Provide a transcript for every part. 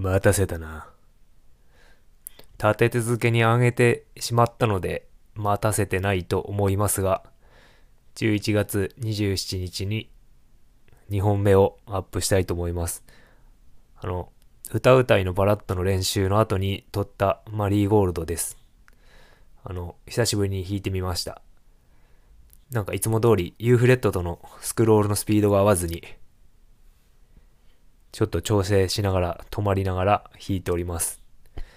待たせたな。立て続けに上げてしまったので、待たせてないと思いますが、11月27日に2本目をアップしたいと思います。あの、歌うたいのバラッドの練習の後に撮ったマリーゴールドです。あの、久しぶりに弾いてみました。なんかいつも通り U フレットとのスクロールのスピードが合わずに、ちょっと調整しながら、止まりながら弾いております。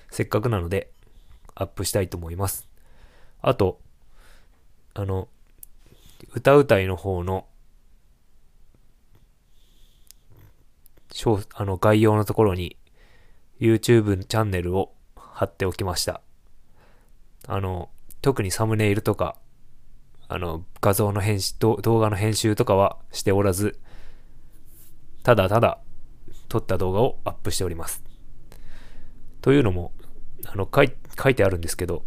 せっかくなので、アップしたいと思います。あと、あの、歌うたいの方の、あの概要のところに YouTube チャンネルを貼っておきました。あの、特にサムネイルとか、あの、画像の編集、動画の編集とかはしておらず、ただただ撮った動画をアップしております。というのも、あの、書い書いてあるんですけど、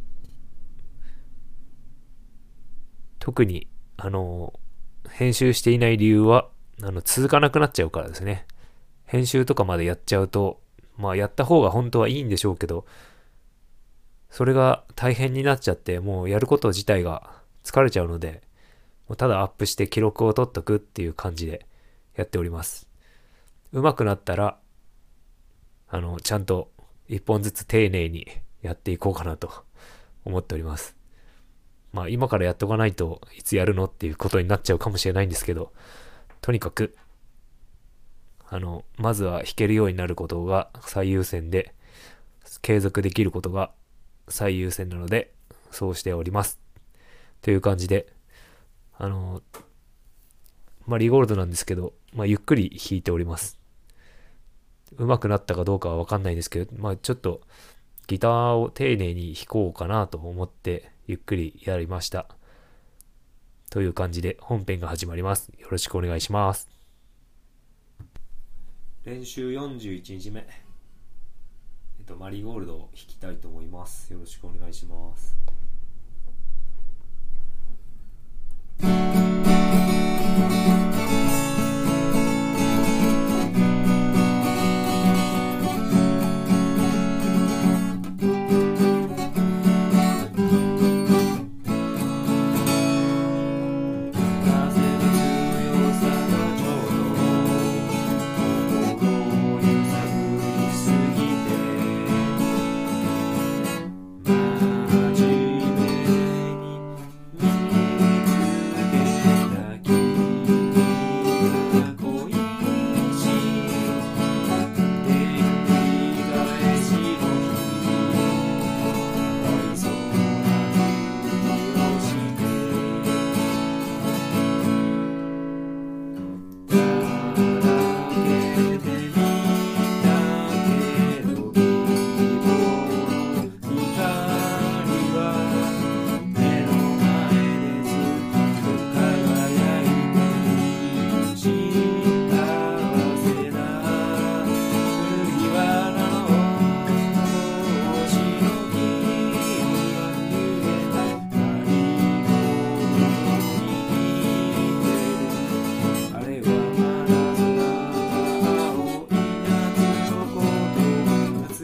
特に、あの、編集していない理由は、あの、続かなくなっちゃうからですね。編集とかまでやっちゃうと、まあ、やった方が本当はいいんでしょうけど、それが大変になっちゃって、もうやること自体が疲れちゃうので、ただアップして記録を取っとくっていう感じでやっております。上手くなったら、あの、ちゃんと一本ずつ丁寧にやっていこうかなと思っております。まあ今からやっとかないといつやるのっていうことになっちゃうかもしれないんですけど、とにかく、あの、まずは弾けるようになることが最優先で、継続できることが最優先なので、そうしております。という感じで、あの、まあ、リゴールドなんですけど、まあ、ゆっくり弾いております。上手くなったかどうかはわかんないですけど、まあ、ちょっとギターを丁寧に弾こうかなと思ってゆっくりやりました。という感じで本編が始まります。よろしくお願いします。練習41日目。えっと、マリーゴールドを弾きたいと思います。よろしくお願いします。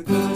ago.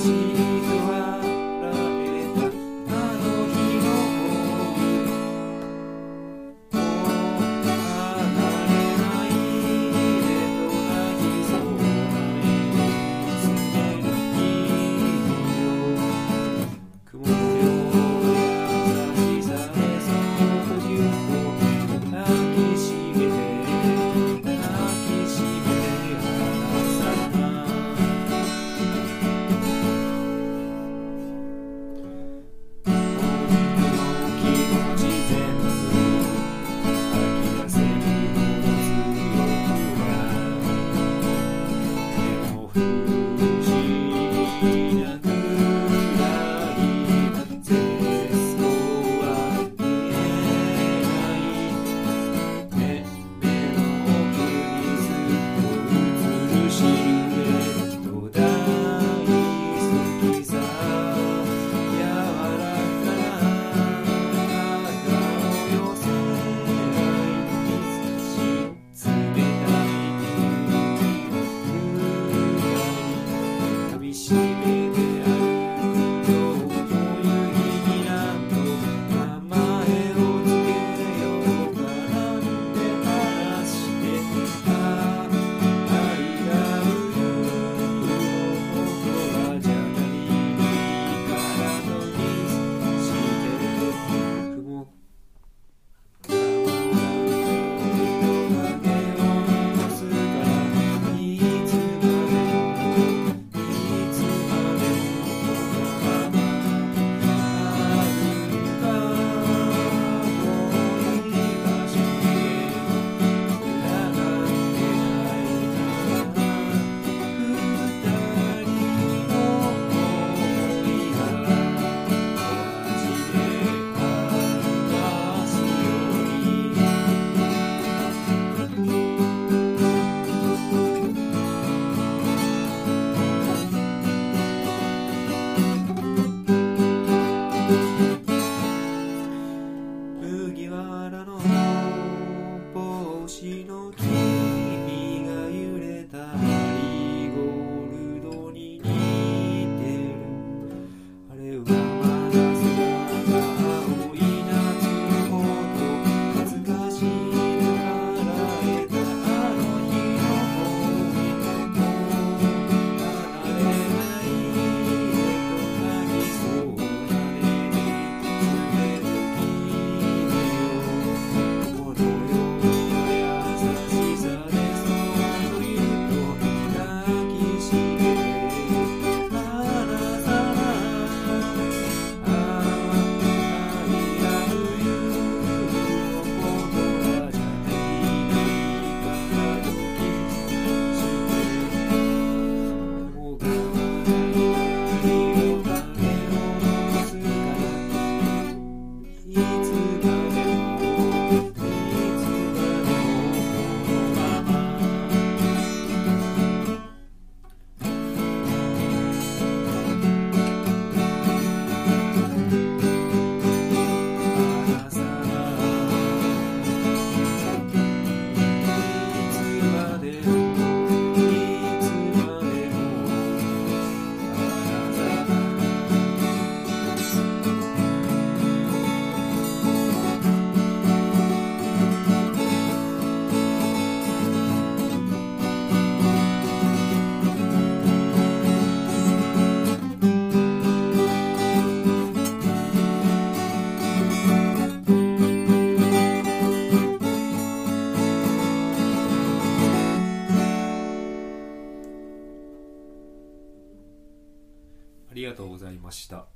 ました。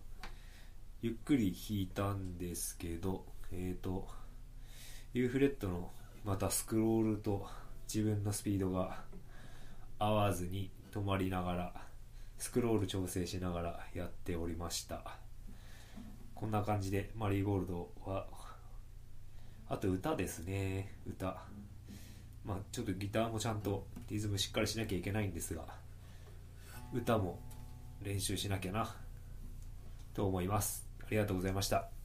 ゆっくり弾いたんですけどえっ、ー、と U フレットのまたスクロールと自分のスピードが合わずに止まりながらスクロール調整しながらやっておりました。こんな感じでマリーゴールドはあと歌ですね歌。まあちょっとギターもちゃんとリズムしっかりしなきゃいけないんですが歌も練習しなきゃな。と思います。ありがとうございました。